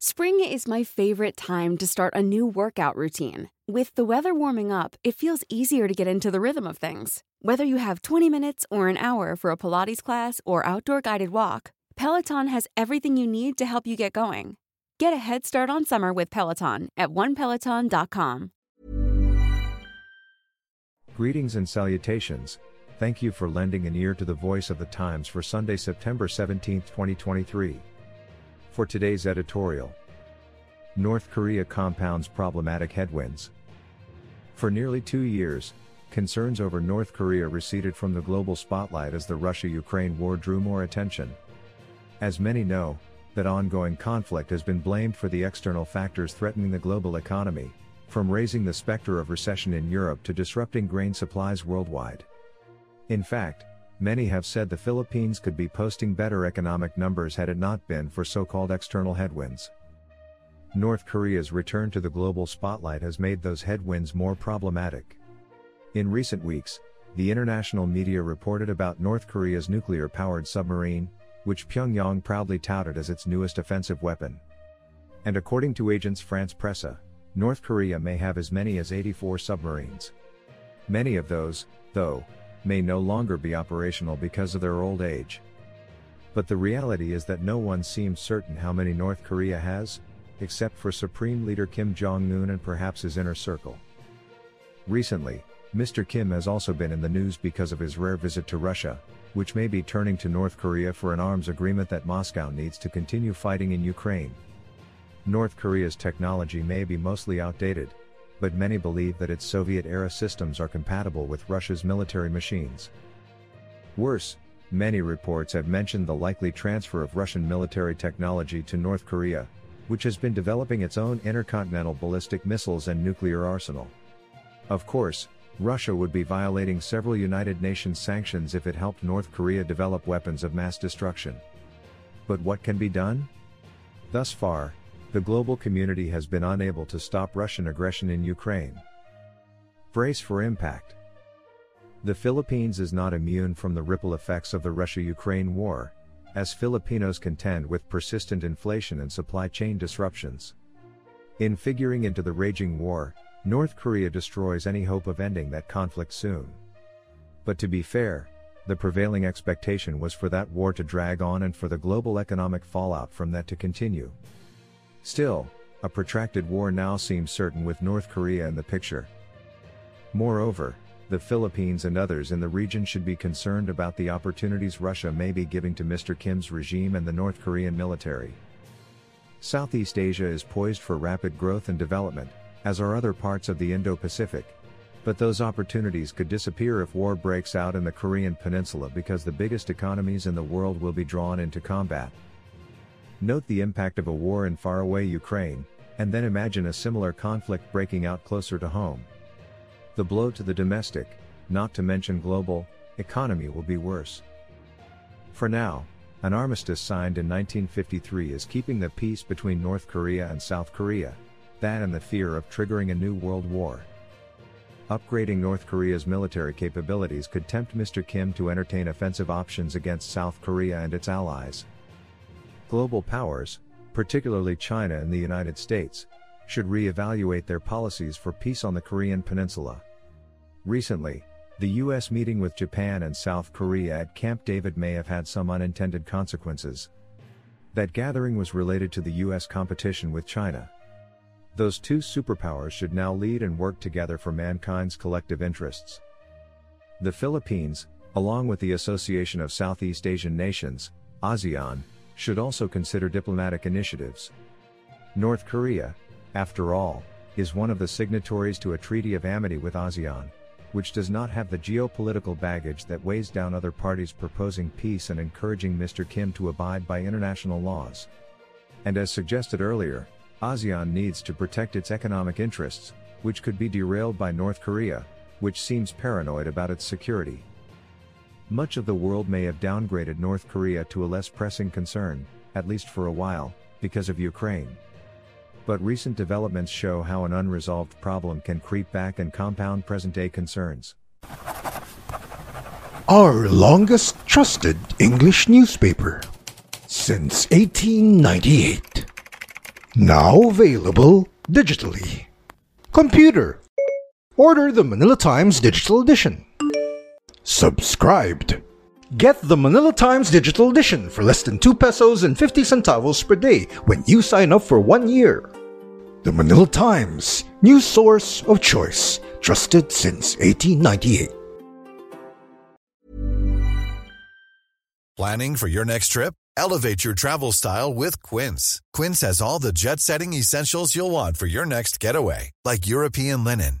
Spring is my favorite time to start a new workout routine. With the weather warming up, it feels easier to get into the rhythm of things. Whether you have 20 minutes or an hour for a Pilates class or outdoor guided walk, Peloton has everything you need to help you get going. Get a head start on summer with Peloton at onepeloton.com. Greetings and salutations. Thank you for lending an ear to the voice of the Times for Sunday, September 17, 2023. For today's editorial, North Korea compounds problematic headwinds. For nearly two years, concerns over North Korea receded from the global spotlight as the Russia Ukraine war drew more attention. As many know, that ongoing conflict has been blamed for the external factors threatening the global economy, from raising the specter of recession in Europe to disrupting grain supplies worldwide. In fact, Many have said the Philippines could be posting better economic numbers had it not been for so-called external headwinds. North Korea's return to the global spotlight has made those headwinds more problematic. In recent weeks, the international media reported about North Korea's nuclear-powered submarine, which Pyongyang proudly touted as its newest offensive weapon. And according to Agence France-Presse, North Korea may have as many as 84 submarines. Many of those, though, may no longer be operational because of their old age. But the reality is that no one seems certain how many North Korea has, except for Supreme Leader Kim Jong un and perhaps his inner circle. Recently, Mr. Kim has also been in the news because of his rare visit to Russia, which may be turning to North Korea for an arms agreement that Moscow needs to continue fighting in Ukraine. North Korea's technology may be mostly outdated, but many believe that its Soviet-era systems are compatible with Russia's military machines. Worse, many reports have mentioned the likely transfer of Russian military technology to North Korea, which has been developing its own intercontinental ballistic missiles and nuclear arsenal. Of course, Russia would be violating several United Nations sanctions if it helped North Korea develop weapons of mass destruction. But what can be done? Thus far, the global community has been unable to stop Russian aggression in Ukraine. Brace for impact. The Philippines is not immune from the ripple effects of the Russia Ukraine war, as Filipinos contend with persistent inflation and supply chain disruptions. In figuring into the raging war, North Korea destroys any hope of ending that conflict soon. But to be fair, the prevailing expectation was for that war to drag on and for the global economic fallout from that to continue. Still, a protracted war now seems certain with North Korea in the picture. Moreover, the Philippines and others in the region should be concerned about the opportunities Russia may be giving to Mr. Kim's regime and the North Korean military. Southeast Asia is poised for rapid growth and development, as are other parts of the Indo-Pacific. But those opportunities could disappear if war breaks out in the Korean peninsula because the biggest economies in the world will be drawn into combat. Note the impact of a war in faraway Ukraine, and then imagine a similar conflict breaking out closer to home. The blow to the domestic, not to mention global, economy will be worse. For now, an armistice signed in 1953 is keeping the peace between North Korea and South Korea, that and the fear of triggering a new world war. Upgrading North Korea's military capabilities could tempt Mr. Kim to entertain offensive options against South Korea and its allies. Global powers, particularly China and the United States, should re-evaluate their policies for peace on the Korean peninsula. Recently, the US meeting with Japan and South Korea at Camp David may have had some unintended consequences. That gathering was related to the US competition with China. Those two superpowers should now lead and work together for mankind's collective interests. The Philippines, along with the Association of Southeast Asian Nations, ASEAN, should also consider diplomatic initiatives. North Korea, after all, is one of the signatories to a treaty of amity with ASEAN, which does not have the geopolitical baggage that weighs down other parties proposing peace and encouraging Mr. Kim to abide by international laws. And as suggested earlier, ASEAN needs to protect its economic interests, which could be derailed by North Korea, which seems paranoid about its security. Much of the world may have downgraded North Korea to a less pressing concern, at least for a while, because of Ukraine. But recent developments show how an unresolved problem can creep back and compound present day concerns. Our longest trusted English newspaper since 1898. Now available digitally. Computer. Order the Manila Times Digital Edition. Subscribed. Get the Manila Times Digital Edition for less than 2 pesos and 50 centavos per day when you sign up for one year. The Manila Times, new source of choice, trusted since 1898. Planning for your next trip? Elevate your travel style with Quince. Quince has all the jet setting essentials you'll want for your next getaway, like European linen,